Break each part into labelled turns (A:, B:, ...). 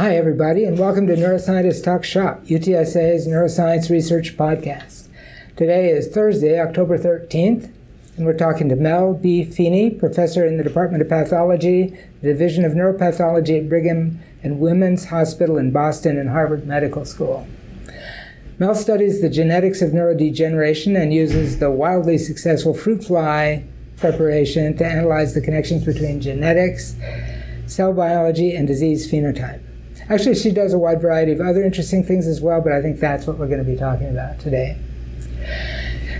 A: Hi, everybody, and welcome to Neuroscientist Talk Shop, UTSA's Neuroscience Research Podcast. Today is Thursday, October 13th, and we're talking to Mel B. Feany, professor in the Department of Pathology, Division of Neuropathology at Brigham and Women's Hospital in Boston and Harvard Medical School. Mel studies the genetics of neurodegeneration and uses the wildly successful fruit fly preparation to analyze the connections between genetics, cell biology, and disease phenotype. Actually, she does a wide variety of other interesting things as well, but I think that's what we're going to be talking about today.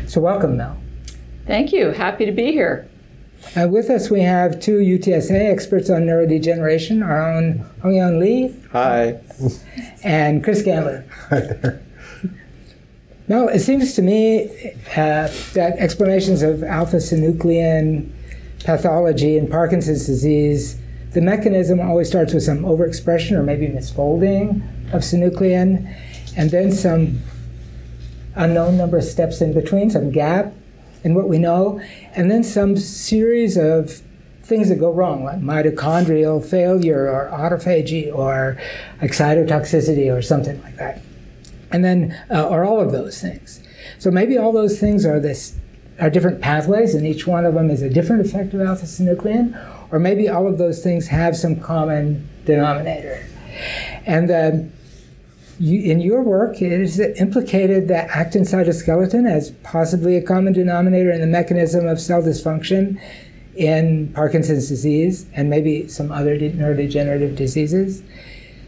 A: So, welcome, Mel.
B: Thank you. Happy to be here.
A: Uh, with us, we have two UTSA experts on neurodegeneration our own Hongyan Lee.
C: Hi.
A: And Chris Gandler.
C: Hi there.
A: Now, it seems to me uh, that explanations of alpha synuclein pathology in Parkinson's disease the mechanism always starts with some overexpression or maybe misfolding of synuclein, and then some unknown number of steps in between, some gap in what we know, and then some series of things that go wrong, like mitochondrial failure or autophagy or excitotoxicity or something like that. And then, uh, or all of those things. So maybe all those things are this are different pathways, and each one of them is a different effect of alpha synuclein, or maybe all of those things have some common denominator. And uh, you, in your work, it is implicated that actin cytoskeleton as possibly a common denominator in the mechanism of cell dysfunction in Parkinson's disease and maybe some other de- neurodegenerative diseases.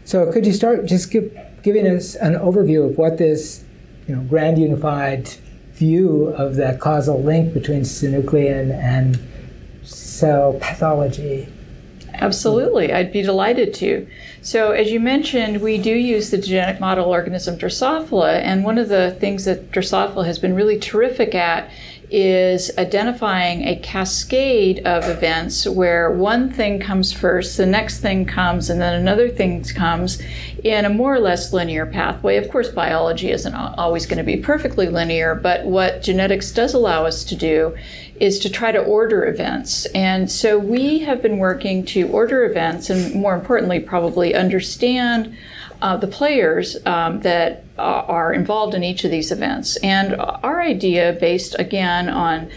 A: So, could you start just give, giving us an overview of what this you know, grand unified view of that causal link between synuclein and cell pathology.
B: Absolutely, I'd be delighted to. So, as you mentioned, we do use the genetic model organism Drosophila, and one of the things that Drosophila has been really terrific at is identifying a cascade of events where one thing comes first, the next thing comes, and then another thing comes in a more or less linear pathway. Of course, biology isn't always going to be perfectly linear, but what genetics does allow us to do is to try to order events. And so we have been working to order events and, more importantly, probably understand uh, the players um, that uh, are involved in each of these events. And our idea, based again on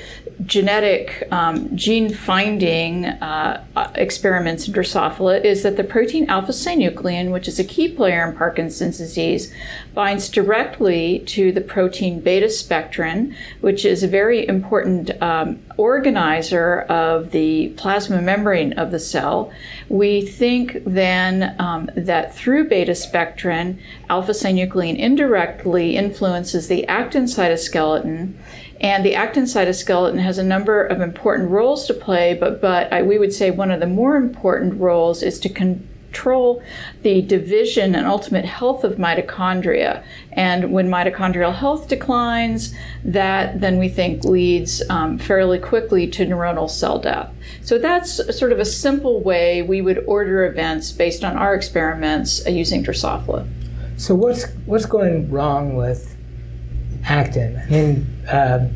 B: genetic um, gene finding uh, uh, experiments in Drosophila is that the protein alpha synuclein, which is a key player in Parkinson's disease, binds directly to the protein beta spectrin, which is a very important um, organizer of the plasma membrane of the cell. We think then um, that through beta spectrin, alpha synuclein indirectly influences the actin cytoskeleton and the actin cytoskeleton has a number of important roles to play, but, but I, we would say one of the more important roles is to control the division and ultimate health of mitochondria. And when mitochondrial health declines, that then we think leads um, fairly quickly to neuronal cell death. So that's sort of a simple way we would order events based on our experiments uh, using Drosophila.
A: So what's what's going wrong with actin. I mean, uh,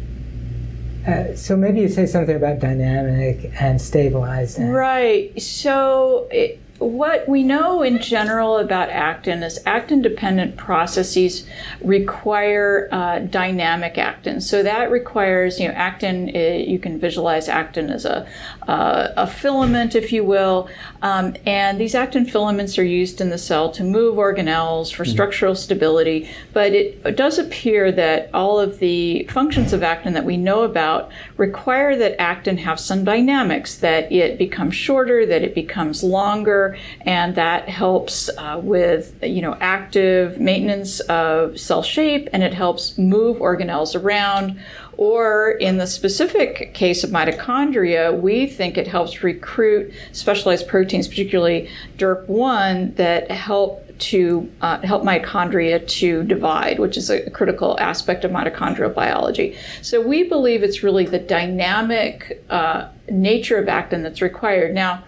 A: so maybe you say something about dynamic and stabilized.
B: Right. So it, what we know in general about actin is actin dependent processes require uh, dynamic actin. So that requires, you know, actin, uh, you can visualize actin as a, uh, a filament, if you will. Um, and these actin filaments are used in the cell to move organelles for mm-hmm. structural stability. But it, it does appear that all of the functions of actin that we know about require that actin have some dynamics, that it becomes shorter, that it becomes longer and that helps uh, with you know active maintenance of cell shape, and it helps move organelles around. Or in the specific case of mitochondria, we think it helps recruit specialized proteins, particularly DRP1, that help to uh, help mitochondria to divide, which is a critical aspect of mitochondrial biology. So we believe it's really the dynamic uh, nature of actin that's required. Now,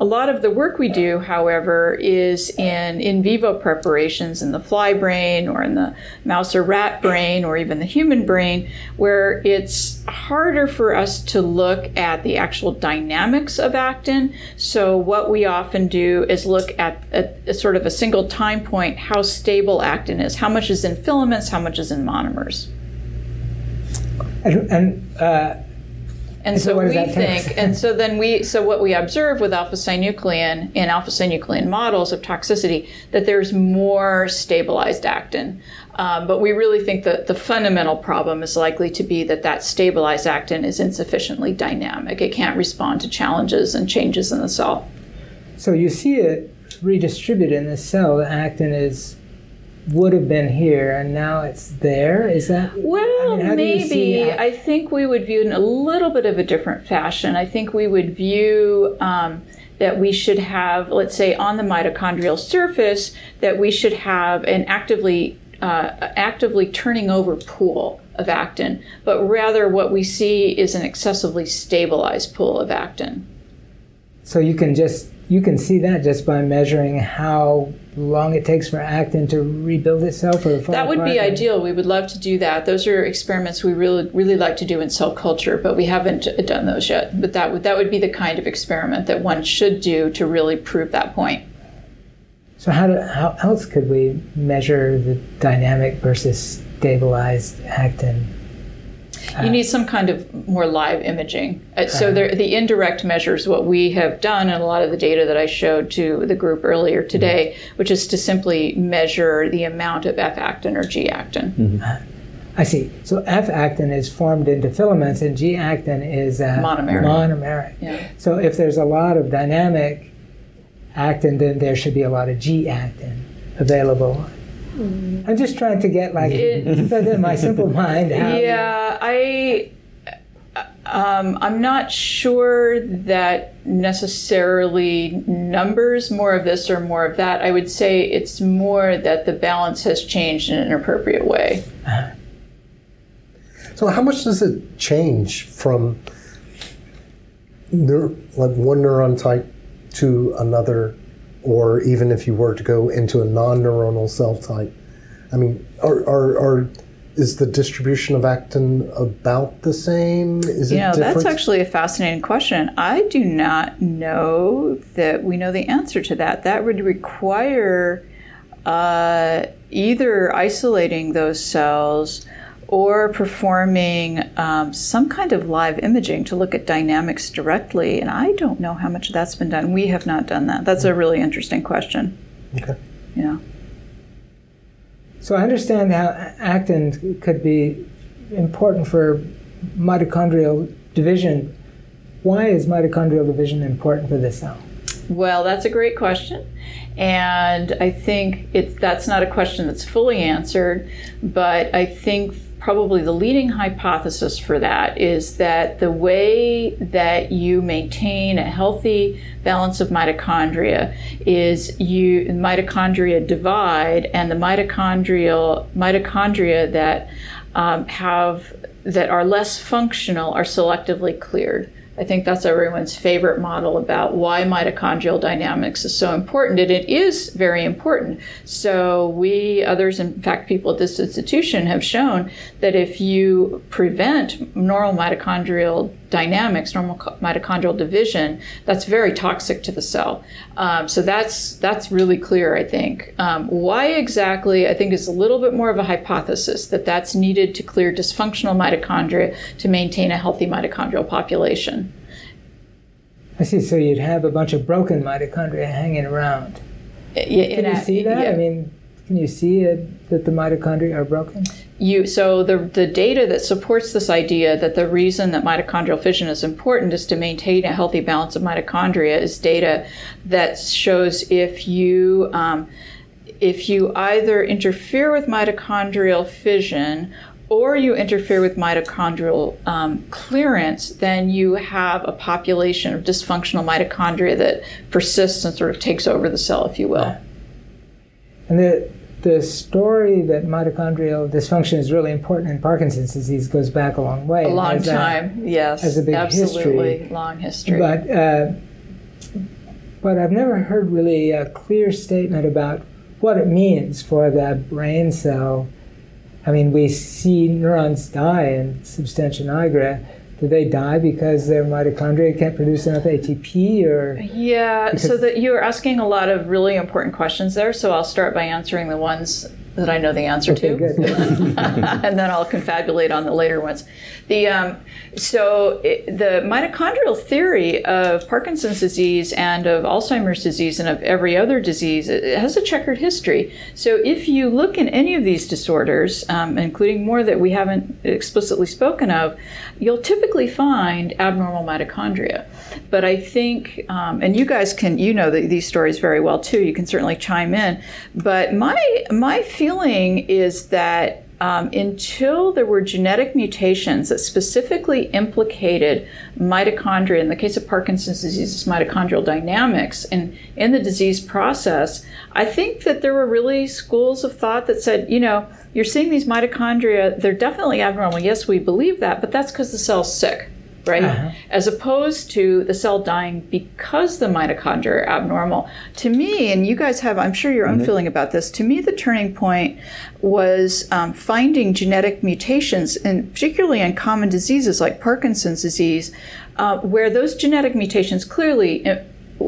B: A lot of the work we do, however, is in in vivo preparations in the fly brain or in the mouse or rat brain or even the human brain, where it's harder for us to look at the actual dynamics of actin. So, what we often do is look at, at a sort of a single time point how stable actin is, how much is in filaments, how much is in monomers.
A: And, and uh,
B: and so, so we think, and so then we, so what we observe with alpha synuclein in alpha synuclein models of toxicity, that there's more stabilized actin. Um, but we really think that the fundamental problem is likely to be that that stabilized actin is insufficiently dynamic. It can't respond to challenges and changes in the cell.
A: So you see it redistributed in the cell. The actin is would have been here and now it's there? Is that
B: well I mean, maybe. i think we would view it in a little bit of a different fashion. I think we would view um, that we should have let's say on the mitochondrial surface that we should have an actively uh, actively turning over pool of actin but rather what we see is an excessively stabilized pool of actin.
A: So you can just you can see that just by measuring how long it takes for actin to rebuild itself or
B: that would be ideal. We would love to do that. Those are experiments we really really like to do in cell culture but we haven't uh, done those yet. But that would that would be the kind of experiment that one should do to really prove that point.
A: So how, do, how else could we measure the dynamic versus stabilized actin
B: you need some kind of more live imaging. Uh, so there, the indirect measures, what we have done, and a lot of the data that I showed to the group earlier today, mm-hmm. which is to simply measure the amount of F actin or G actin. Mm-hmm.
A: I see. So F actin is formed into filaments, and G actin is uh,
B: monomeric.
A: monomeric. Yeah. So if there's a lot of dynamic actin, then there should be a lot of G actin available. I'm just trying to get like it, in my simple mind.
B: yeah, I. Um, I'm not sure that necessarily numbers more of this or more of that. I would say it's more that the balance has changed in an appropriate way. Uh-huh.
C: So, how much does it change from neur- like one neuron type to another or even if you were to go into a non-neuronal cell type. I mean, are, are, are is the distribution of actin about the same? Is
B: you know, that's actually a fascinating question. I do not know that we know the answer to that. That would require uh, either isolating those cells or performing um, some kind of live imaging to look at dynamics directly. And I don't know how much that's been done. We have not done that. That's a really interesting question.
C: Okay.
B: Yeah.
A: So I understand how actin could be important for mitochondrial division. Why is mitochondrial division important for the cell?
B: Well, that's a great question. And I think it's, that's not a question that's fully answered, but I think probably the leading hypothesis for that is that the way that you maintain a healthy balance of mitochondria is you mitochondria divide and the mitochondrial mitochondria that um, have that are less functional are selectively cleared I think that's everyone's favorite model about why mitochondrial dynamics is so important. And it is very important. So, we, others, in fact, people at this institution have shown that if you prevent normal mitochondrial dynamics, normal mitochondrial division, that's very toxic to the cell. Um, so that's that's really clear, I think. Um, why exactly? I think is a little bit more of a hypothesis that that's needed to clear dysfunctional mitochondria to maintain a healthy mitochondrial population.
A: I see. So you'd have a bunch of broken mitochondria hanging around. Yeah, Can you see that? Yeah. I mean, can you see it, that the mitochondria are broken?
B: You so the the data that supports this idea that the reason that mitochondrial fission is important is to maintain a healthy balance of mitochondria is data that shows if you um, if you either interfere with mitochondrial fission or you interfere with mitochondrial um, clearance, then you have a population of dysfunctional mitochondria that persists and sort of takes over the cell, if you will.
A: And the, the story that mitochondrial dysfunction is really important in Parkinson's disease goes back a long way.
B: A long time, a, yes.
A: Has a big
B: absolutely
A: history.
B: long history.
A: But uh, but I've never heard really a clear statement about what it means for the brain cell. I mean, we see neurons die in substantia nigra. Do they die because their mitochondria can't produce enough ATP, or
B: yeah? So that you're asking a lot of really important questions there. So I'll start by answering the ones that I know the answer
A: okay,
B: to, and then I'll confabulate on the later ones. The um, so it, the mitochondrial theory of Parkinson's disease and of Alzheimer's disease and of every other disease it has a checkered history. So if you look in any of these disorders, um, including more that we haven't explicitly spoken of, you'll typically find abnormal mitochondria. But I think, um, and you guys can you know the, these stories very well too. You can certainly chime in. But my my feeling is that um, until there were genetic mutations that specifically implicated mitochondria, in the case of Parkinson's disease, it's mitochondrial dynamics, and in the disease process, I think that there were really schools of thought that said, you know, you're seeing these mitochondria, they're definitely abnormal. Yes, we believe that, but that's because the cell's sick right? Uh-huh. As opposed to the cell dying because the mitochondria are abnormal. To me, and you guys have, I'm sure, your own mm-hmm. feeling about this. To me, the turning point was um, finding genetic mutations, and particularly in common diseases like Parkinson's disease, uh, where those genetic mutations clearly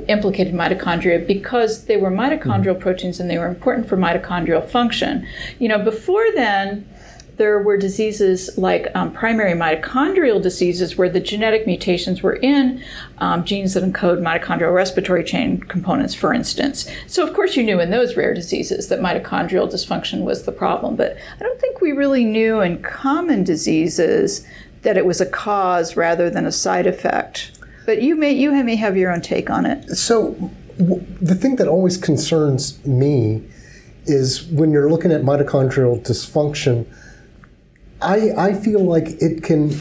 B: implicated mitochondria because they were mitochondrial mm-hmm. proteins and they were important for mitochondrial function. You know, before then, there were diseases like um, primary mitochondrial diseases where the genetic mutations were in um, genes that encode mitochondrial respiratory chain components, for instance. So, of course, you knew in those rare diseases that mitochondrial dysfunction was the problem, but I don't think we really knew in common diseases that it was a cause rather than a side effect. But you may you may have your own take on it.
C: So, w- the thing that always concerns me is when you're looking at mitochondrial dysfunction I, I feel like it can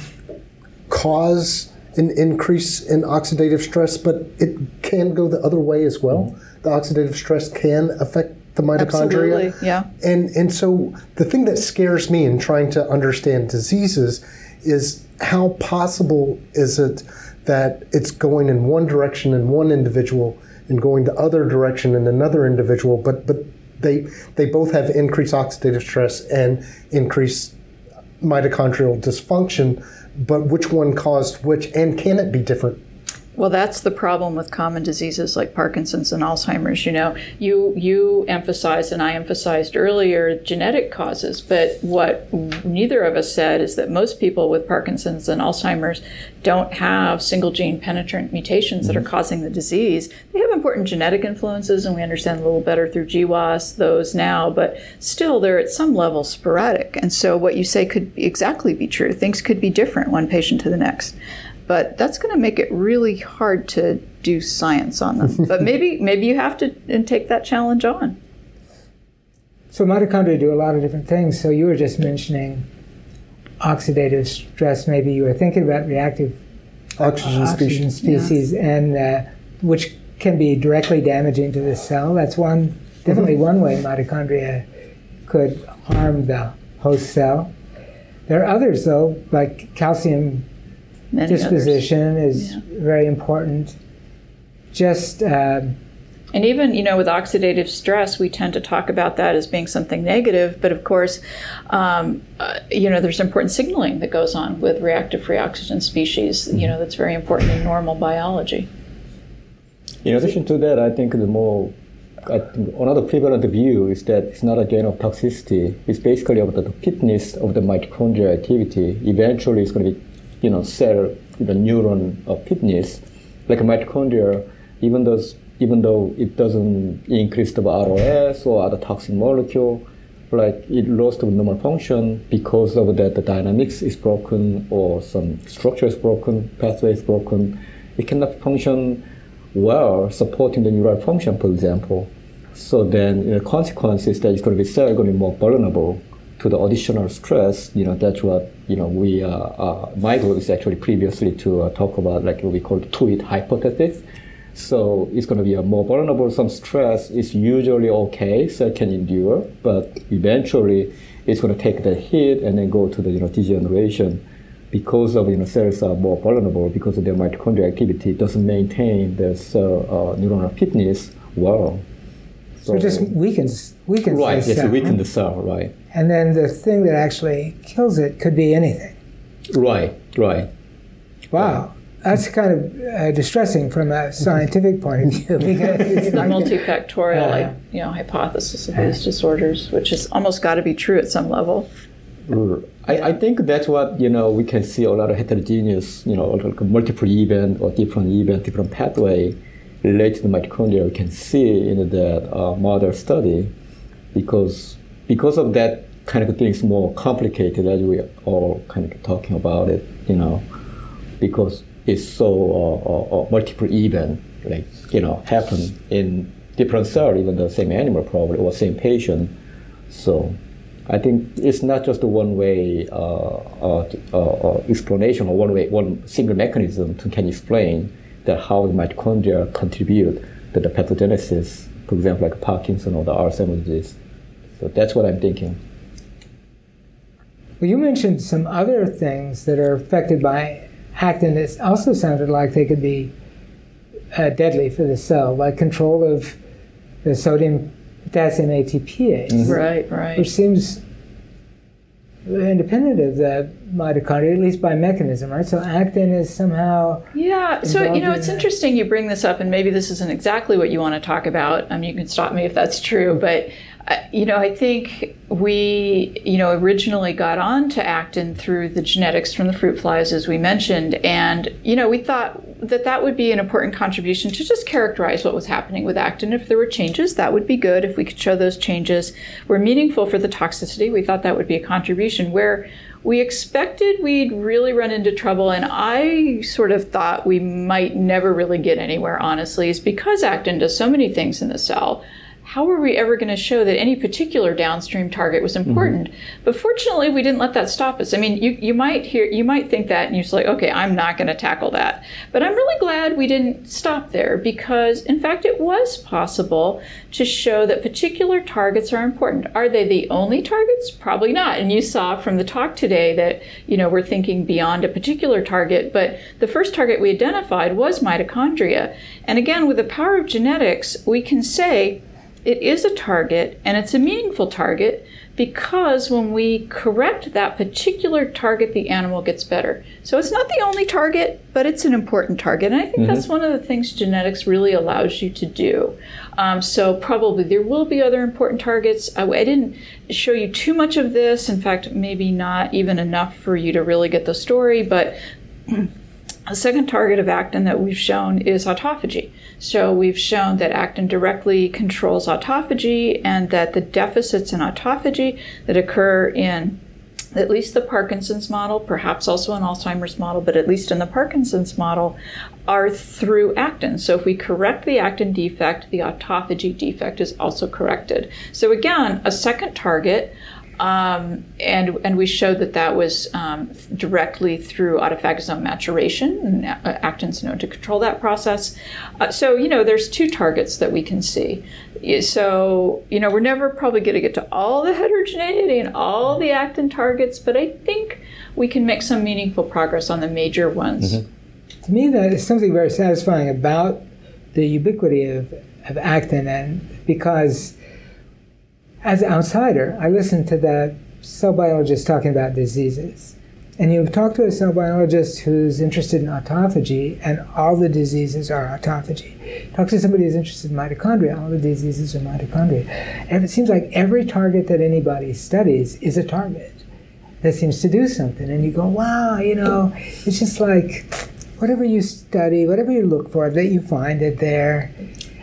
C: cause an increase in oxidative stress, but it can go the other way as well. The oxidative stress can affect the mitochondria.
B: Absolutely, yeah.
C: And and so the thing that scares me in trying to understand diseases is how possible is it that it's going in one direction in one individual and going the other direction in another individual, but but they they both have increased oxidative stress and increased mitochondrial dysfunction, but which one caused which, and can it be different
B: well, that's the problem with common diseases like Parkinson's and Alzheimer's. You know, you you emphasized and I emphasized earlier genetic causes, but what neither of us said is that most people with Parkinson's and Alzheimer's don't have single gene penetrant mutations that are mm-hmm. causing the disease. They have important genetic influences, and we understand a little better through GWAS those now, but still they're at some level sporadic. And so what you say could exactly be true. Things could be different one patient to the next but that's going to make it really hard to do science on them. but maybe maybe you have to and take that challenge on.
A: So mitochondria do a lot of different things. So you were just mentioning oxidative stress. Maybe you were thinking about reactive
C: oxygen, uh, oxygen
A: species, and uh, which can be directly damaging to the cell. That's one definitely mm-hmm. one way mitochondria could harm the host cell. There are others though, like calcium Many disposition others. is yeah. very important. Just uh,
B: and even you know with oxidative stress, we tend to talk about that as being something negative. But of course, um, uh, you know there's important signaling that goes on with reactive free oxygen species. You know that's very important in normal biology.
D: In addition to that, I think the more another prevalent view is that it's not a gain of toxicity. It's basically about the fitness of the mitochondrial activity. Eventually, it's going to be you know, cell, the neuron of fitness, like mitochondria, even though even though it doesn't increase the ROS or other toxin molecule, like it lost the normal function because of that the dynamics is broken or some structure is broken, pathway is broken. It cannot function well supporting the neural function, for example. So then the consequence is that it's going to be cell going to be more vulnerable to the additional stress, you know, that's what, you know, we, uh, uh, my group is actually previously to uh, talk about like what we call two-hit hypothesis. So it's going to be a more vulnerable. Some stress is usually okay, so it can endure, but eventually it's going to take the hit and then go to the, you know, degeneration. because of you know cells are more vulnerable because of their mitochondrial activity doesn't maintain the cell uh, neuronal fitness well.
A: So, it just weakens weakens
D: right.
A: the
D: Yes,
A: cell.
D: it weaken the cell. Right.
A: And then the thing that actually kills it could be anything.
D: Right. Right.
A: Wow. That's kind of uh, distressing from a scientific point of view. Because
B: It's the
A: I
B: multifactorial,
A: Uh,
B: like, you know, hypothesis of these disorders, which has almost got to be true at some level.
D: I, I think that's what you know we can see a lot of heterogeneous you know like multiple event or different event different pathway related to mitochondria we can see in that uh, model study because because of that kind of things more complicated as we are all kind of talking about it you know because it's so uh, uh, uh, multiple event like you know happen in different cell even the same animal probably or same patient so I think it's not just a one-way uh, uh, uh, uh, explanation or one-way, one single mechanism to can explain that how the mitochondria contribute to the pathogenesis, for example, like Parkinson or the Alzheimer's disease. So that's what I'm thinking.
A: Well, you mentioned some other things that are affected by actin that also sounded like they could be uh, deadly for the cell, like control of the sodium potassium ATPase,
B: Right, right.
A: which seems independent of the mitochondria, at least by mechanism, right? So actin is somehow
B: Yeah, so you know, it's
A: in that.
B: interesting you bring this up, and maybe this isn't exactly what you want to talk about. Um, you can stop me if that's true, but Uh, you know, I think we, you know, originally got on to actin through the genetics from the fruit flies, as we mentioned, and you know, we thought that that would be an important contribution to just characterize what was happening with actin. If there were changes, that would be good. If we could show those changes were meaningful for the toxicity, we thought that would be a contribution. Where we expected we'd really run into trouble, and I sort of thought we might never really get anywhere, honestly, is because actin does so many things in the cell. How are we ever going to show that any particular downstream target was mm-hmm. important? But fortunately, we didn't let that stop us. I mean, you, you might hear, you might think that, and you're just like, okay, I'm not going to tackle that. But I'm really glad we didn't stop there because, in fact, it was possible to show that particular targets are important. Are they the only targets? Probably not. And you saw from the talk today that, you know, we're thinking beyond a particular target, but the first target we identified was mitochondria. And again, with the power of genetics, we can say it is a target and it's a meaningful target because when we correct that particular target, the animal gets better. So it's not the only target, but it's an important target. And I think that's one of the things genetics really allows you to do. Um, so probably there will be other important targets. I, I didn't show you too much of this. In fact, maybe not even enough for you to really get the story, but a second target of actin that we've shown is autophagy. So we've shown that actin directly controls autophagy and that the deficits in autophagy that occur in at least the Parkinson's model, perhaps also an Alzheimer's model, but at least in the Parkinson's model, are through actin. So if we correct the actin defect, the autophagy defect is also corrected. So again, a second target um, and and we showed that that was um, directly through autophagosome maturation, and a- actin's known to control that process. Uh, so you know, there's two targets that we can see. So you know, we're never probably going to get to all the heterogeneity and all the actin targets, but I think we can make some meaningful progress on the major ones.
A: to me that is something very satisfying about the ubiquity of, of actin and because as an outsider i listened to that cell biologist talking about diseases. And you talk to a cell biologist who's interested in autophagy and all the diseases are autophagy. Talk to somebody who's interested in mitochondria all the diseases are mitochondria. And it seems like every target that anybody studies is a target that seems to do something. And you go wow you know it's just like whatever you study whatever you look for that you find it there.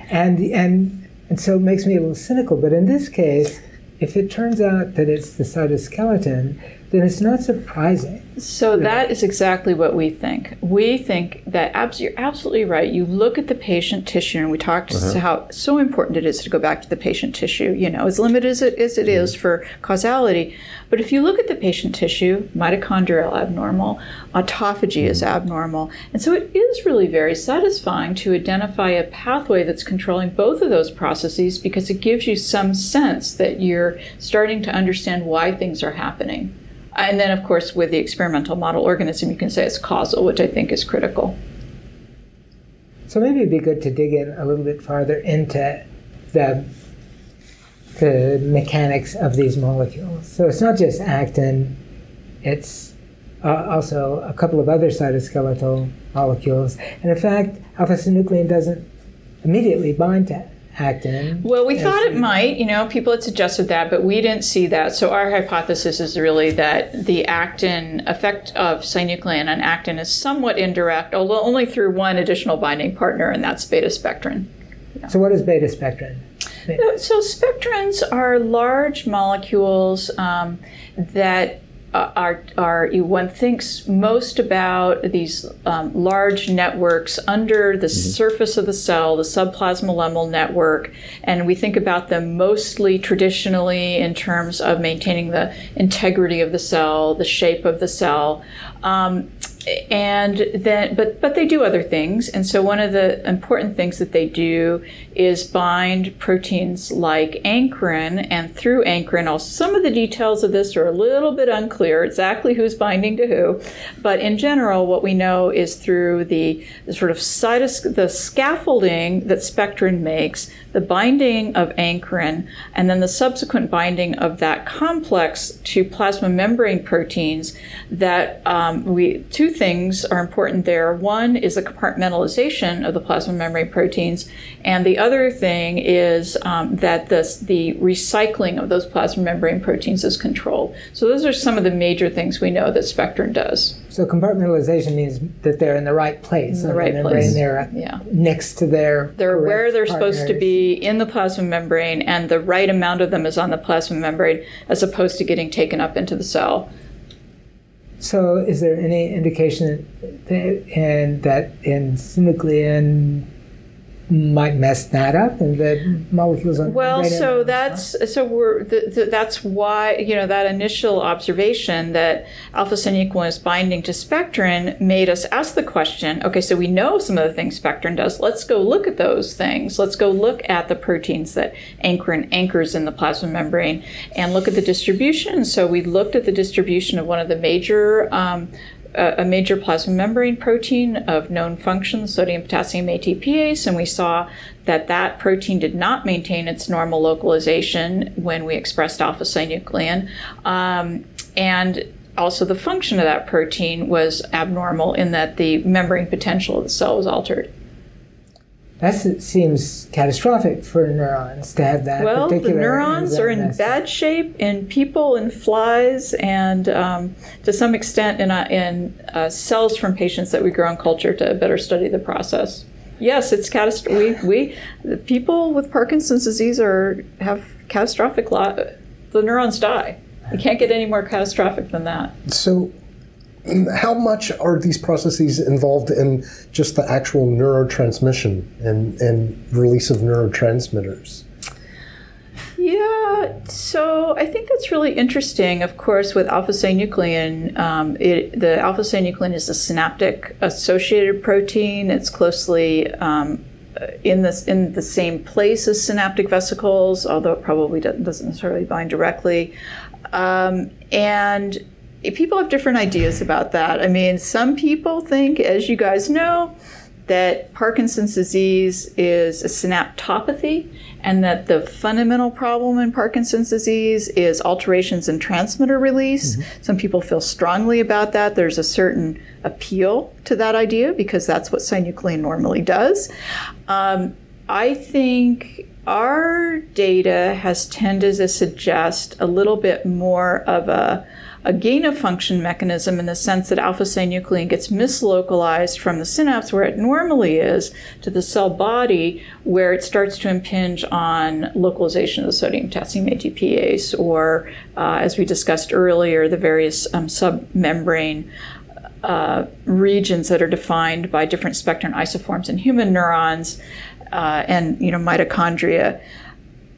A: And and and so it makes me a little cynical but in this case if it turns out that it's the cytoskeleton then it's not surprising
B: So that is exactly what we think. We think that abs- you're absolutely right. You look at the patient tissue, and we talked
D: Uh-huh.
B: to how so important it is to go back to the patient tissue. You know, as limited as it, as it
D: Mm-hmm.
B: is for causality, but if you look at the patient tissue, mitochondrial abnormal, autophagy is
D: Mm-hmm.
B: abnormal, and so it is really very satisfying to identify a pathway that's controlling both of those processes because it gives you some sense that you're starting to understand why things are happening. And then, of course, with the experimental model organism, you can say it's causal, which I think is critical.
A: So maybe it'd be good to dig in a little bit farther into the the mechanics of these molecules. So it's not just actin; it's uh, also a couple of other cytoskeletal molecules. And in fact, alpha-synuclein doesn't immediately bind to actin.
B: Well, we thought it might. You know, people had suggested that, but we didn't see that. So our hypothesis is really that the actin effect of synuclein on actin is somewhat indirect, although only through one additional binding partner, and that's beta spectrin.
A: Yeah. So, what is beta spectrin?
B: So, spectrins are large molecules um, that are, are one thinks most about these um, large networks under the mm-hmm. surface of the cell, the subplasmolemmal network, and we think about them mostly traditionally in terms of maintaining the integrity of the cell, the shape of the cell. Um, and then but but they do other things. And so one of the important things that they do is bind proteins like ankyrin and through ankyrin also some of the details of this are a little bit unclear exactly who's binding to who. But in general what we know is through the, sort of cytos- the scaffolding that spectrin makes the binding of ankyrin and then the subsequent binding of that complex to plasma membrane proteins that um, we two things are important there. One is the compartmentalization of the plasma membrane proteins, and the other thing is um, that this, the recycling of those plasma membrane proteins is controlled. So those are some of the major things we know that spectrin does.
A: So compartmentalization means that they're in the right place.
B: In the right the place.
A: They're yeah. next to their.
B: They're where they're
A: partners.
B: supposed to be in the plasma membrane, and the right amount of them is on the plasma membrane, as opposed to getting taken up into the cell.
A: So, is there any indication that in, that in synuclein might mess that up and the molecules on
B: well so that's so we're the, the, that's why you know that initial observation that alpha synuclein is binding to spectrin made us ask the question okay so we know some of the things spectrin does. Let's go look at those things. Let's go look at the proteins that ankyrin anchors in the plasma membrane and look at the distribution. So we looked at the distribution of one of the major um, a, major plasma membrane protein of known function, sodium potassium ATPase, and we saw that that protein did not maintain its normal localization when we expressed alpha synuclein. Um, and also, the function of that protein was abnormal in that the membrane potential of the cell was altered.
A: That seems catastrophic for neurons to have that.
B: Well, the neurons are in bad shape in people and flies, and um, to some extent in, uh, in uh, cells from patients that we grow in culture to better study the process. Yes, it's catastrophic. We, we people with Parkinson's disease are have catastrophic. Lo- the neurons die. You can't get any more catastrophic than that.
C: So, how much are these processes involved in just the actual neurotransmission and, and release of neurotransmitters?
B: Yeah, so I think that's really interesting. Of course, with alpha synuclein, um, it, the alpha synuclein is a synaptic associated protein. It's closely um, in the in the same place as synaptic vesicles, although it probably doesn't necessarily bind directly. Um, and people have different ideas about that. I mean, some people think, as you guys know, that Parkinson's disease is a synaptopathy and that the fundamental problem in Parkinson's disease is alterations in transmitter release. Mm-hmm. Some people feel strongly about that. There's a certain appeal to that idea because that's what synuclein normally does. Um, I think our data has tended to suggest a little bit more of a a gain of function mechanism in the sense that alpha synuclein gets mislocalized from the synapse where it normally is to the cell body where it starts to impinge on localization of the sodium potassium ATPase or, uh, as we discussed earlier, the various um, submembrane uh, regions that are defined by different spectrin isoforms in human neurons uh, and you know mitochondria.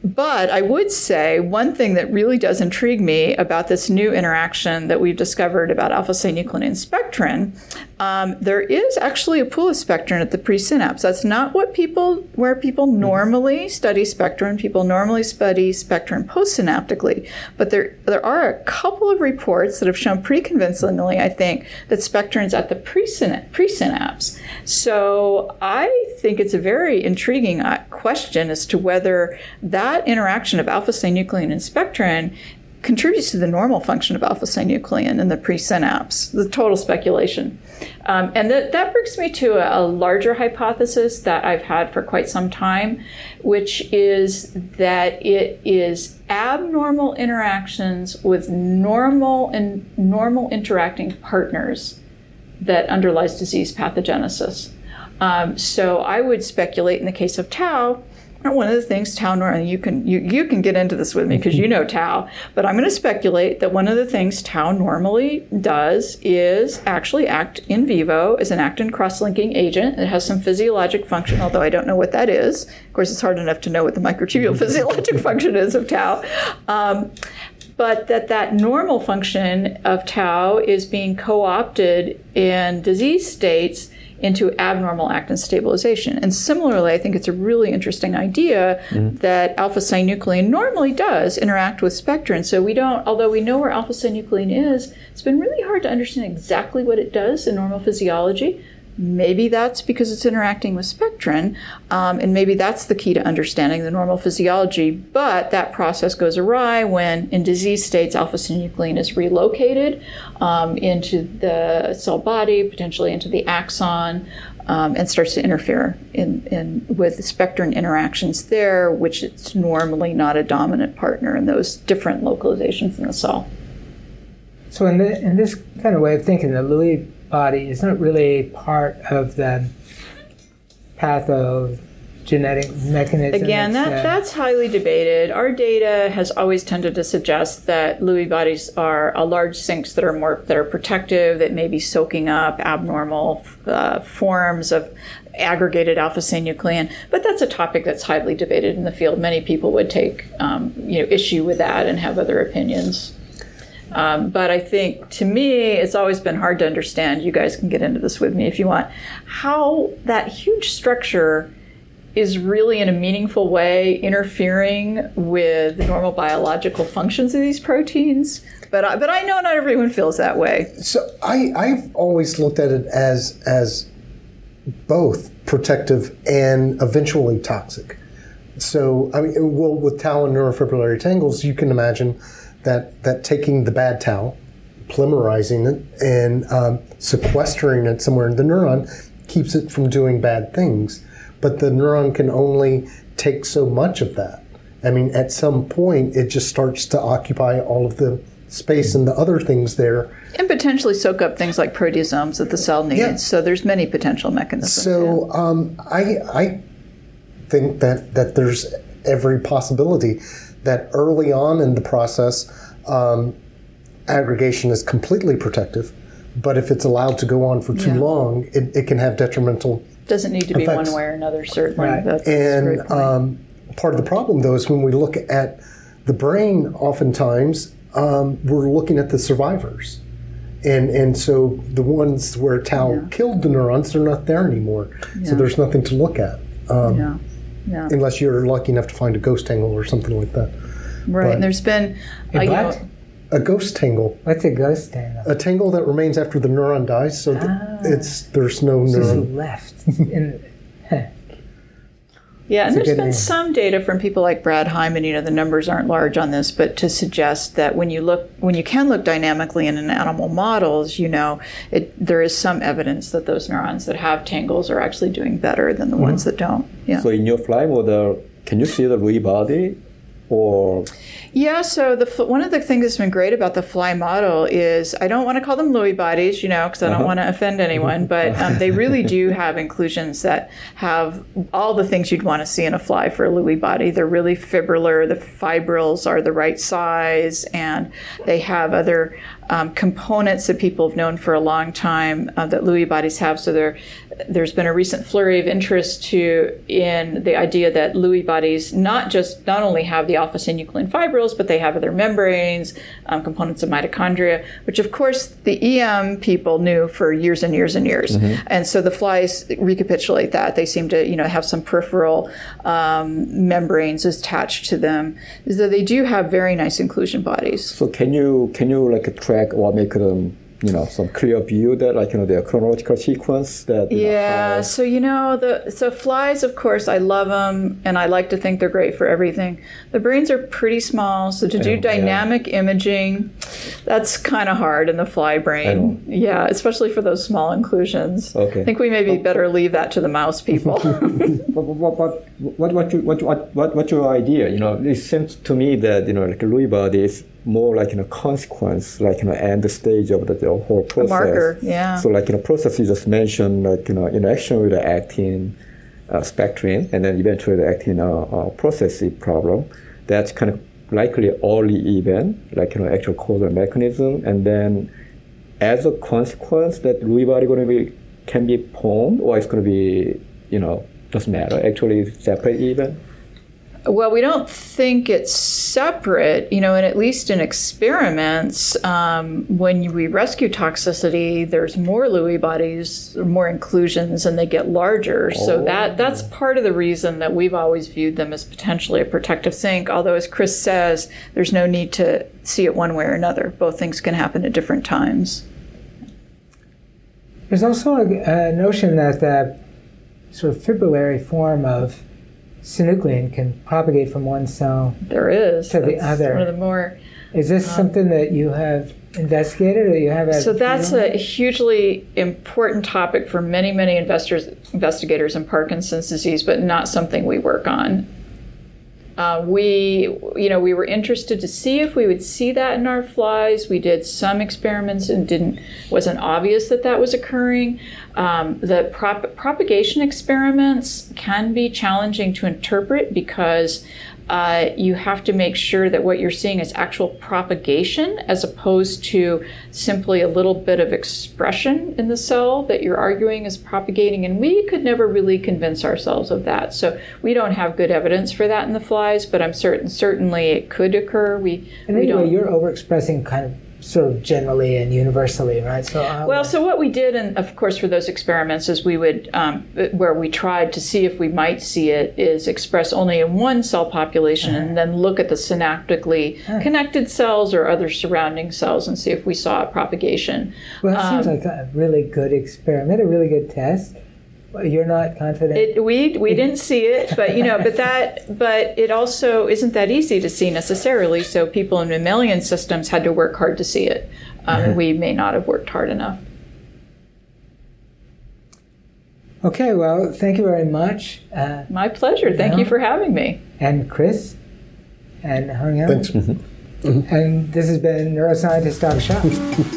B: But I would say one thing that really does intrigue me about this new interaction that we've discovered about alpha synuclein and spectrin Um, there is actually a pool of spectrin at the presynapse. That's not what people where people normally study spectrin. People normally study spectrin postsynaptically, but there there are a couple of reports that have shown pretty convincingly, I think, that spectrin's at the presynapse. presynapse. So I think it's a very intriguing uh, question as to whether that interaction of alpha synuclein and spectrin contributes to the normal function of alpha synuclein in the presynapse. The total speculation. Um, and th- that brings me to a, a, larger hypothesis that I've had for quite some time, which is that it is abnormal interactions with normal and normal interacting partners that underlies disease pathogenesis. Um, so I would speculate in the case of tau one of the things tau and you can you, you can get into this with me because you know tau but i'm going to speculate that one of the things tau normally does is actually act in vivo as an actin cross-linking agent it has some physiologic function although i don't know what that is. Of course it's hard enough to know what the microtubule physiologic function is of tau um, but that that normal function of tau is being co-opted in disease states into abnormal actin stabilization. And similarly, I think it's a really interesting idea mm-hmm. that alpha synuclein normally does interact with spectrin. So we don't, although we know where alpha synuclein is, it's been really hard to understand exactly what it does in normal physiology. Maybe that's because it's interacting with spectrin, um, and maybe that's the key to understanding the normal physiology. But that process goes awry when, in disease states, alpha synuclein is relocated um, into the cell body, potentially into the axon, um, and starts to interfere in, in with spectrin interactions there, which it's normally not a dominant partner in those different localizations in the cell.
A: So, in, the, in this kind of way of thinking, the Lewy body is not really part of the pathogenetic mechanism.
B: Again, that, uh, that's highly debated. Our data has always tended to suggest that Lewy bodies are a large sinks that are more that are protective, that may be soaking up abnormal uh, forms of aggregated alpha synuclein. But that's a topic that's highly debated in the field. Many people would take um, you know issue with that and have other opinions. Um, but I think to me, it's always been hard to understand. You guys can get into this with me if you want. How that huge structure is really in a meaningful way interfering with normal biological functions of these proteins. But I, but I know not everyone feels that way.
C: So I, I've always looked at it as as both protective and eventually toxic. So I mean, well, with tau and neurofibrillary tangles, you can imagine that that taking the bad tau, polymerizing it, and um, sequestering it somewhere in the neuron keeps it from doing bad things. But the neuron can only take so much of that. I mean, at some point, it just starts to occupy all of the space and the other things there.
B: And potentially soak up things like proteasomes that the cell needs. Yeah. So there's many potential mechanisms.
C: So um, I, I think that, that there's every possibility that early on in the process, um, aggregation is completely protective, but if it's allowed to go on for too yeah. long, it, it, can have detrimental.
B: Doesn't need to be
C: effects.
B: one way or another, certainly.
C: Right. and um, part of the problem, though, is when we look at the brain, oftentimes um, we're looking at the survivors. And, and so the ones where tau yeah. killed the neurons, they're not there anymore. Yeah. So there's nothing to look at. Um, yeah. Yeah. Unless you're lucky enough to find a ghost tangle or something like that.
B: Right. But there's been
A: a, you know,
C: a ghost tangle.
A: What's a ghost tangle?
C: A tangle that remains after the neuron dies, so ah. it's there's no neuron
A: left. in,
B: yeah, and there's been name. some data from people like Brad Hyman. You know, the numbers aren't large on this, but to suggest that when you look, when you can look dynamically in an animal models, you know, it, there is some evidence that those neurons that have tangles are actually doing better than the mm-hmm. ones that don't. Yeah.
D: So in your fly model, can you see the Lewy body or
B: yeah so the one of the things that's been great about the fly model is i don't want to call them lewy bodies you know because i don't uh-huh. want to offend anyone but um, they really do have inclusions that have all the things you'd want to see in a fly for a lewy body they're really fibrillar the fibrils are the right size and they have other um, components that people have known for a long time uh, that Lewy bodies have. So there, there's been a recent flurry of interest to in the idea that Lewy bodies not just not only have the alpha synuclein fibrils but they have other membranes, um, components of mitochondria, which of course the EM people knew for years and years and years. Mm-hmm. And so the flies recapitulate that. They seem to, you know, have some peripheral um, membranes attached to them. So they do have very nice inclusion bodies.
D: So can you can you like track or make them you know some clear view that like you know their chronological sequence that
B: yeah know, so you know the so flies of course i love them and i like to think they're great for everything. The brains are pretty small so to do dynamic yeah. imaging that's kind of hard in the fly brain. Yeah especially for those small inclusions. Okay. i think we maybe but, better leave that to the mouse people.
D: But, but, but what, what, what, what, what, what's your idea? You know it seems to me that you know like Lewy body is more like you know consequence, like you know, end stage of the, the whole process.
B: A marker, yeah.
D: So like you know, process you just mentioned, like you know, interaction with the actin uh, spectrin, and then eventually the actin uh, uh, problem. That's kind of likely early event, like you know, actual causal mechanism, and then as a consequence, that Lewy body going to be can be formed, or it's going to be, you know, doesn't matter. Actually, separate event.
B: Well, we don't think it's separate, you know, and at least in experiments, um, when we rescue toxicity, there's more Lewy bodies, more inclusions, and they get larger. Oh. So that that's part of the reason that we've always viewed them as potentially a protective sink. Although, as Chris says, there's no need to see it one way or another. Both things can happen at different times.
A: There's also a, a notion that the sort of fibrillary form of synuclein can propagate from one cell
B: there is
A: to the other.
B: One of the more.
A: Is this um, something that you have investigated or you have?
B: so that's a hugely important topic for many, many investors, investigators in Parkinson's disease, but not something we work on. Uh, we, you know, we were interested to see if we would see that in our flies. We did some experiments and didn't wasn't obvious that that was occurring. Um, the prop- propagation experiments can be challenging to interpret because uh, you have to make sure that what you're seeing is actual propagation as opposed to simply a little bit of expression in the cell that you're arguing is propagating. And we could never really convince ourselves of that. So we don't have good evidence for that in the flies, but I'm certain certainly it could occur. We,
A: and
B: anyway,
A: we don't. You're overexpressing kind of sort of generally and universally, right?
B: So uh, well, so what we did, and of course for those experiments, is we would um, where we tried to see if we might see it is express only in one cell population, uh-huh. and then look at the synaptically uh-huh. connected cells or other surrounding cells and see if we saw a propagation.
A: Well, it um, seems like a really good experiment, a really good test. You're not confident.
B: It, we we didn't see it, but you know, but that but it also isn't that easy to see necessarily. So people in mammalian systems had to work hard to see it. Um, mm-hmm. We may not have worked hard enough.
A: Okay, well, thank you very much.
B: Uh, My pleasure. Thank you for having me.
A: And Chris, and Hung
C: Thanks.
A: Mm-hmm. And this has been Neuroscientist Talk Shop.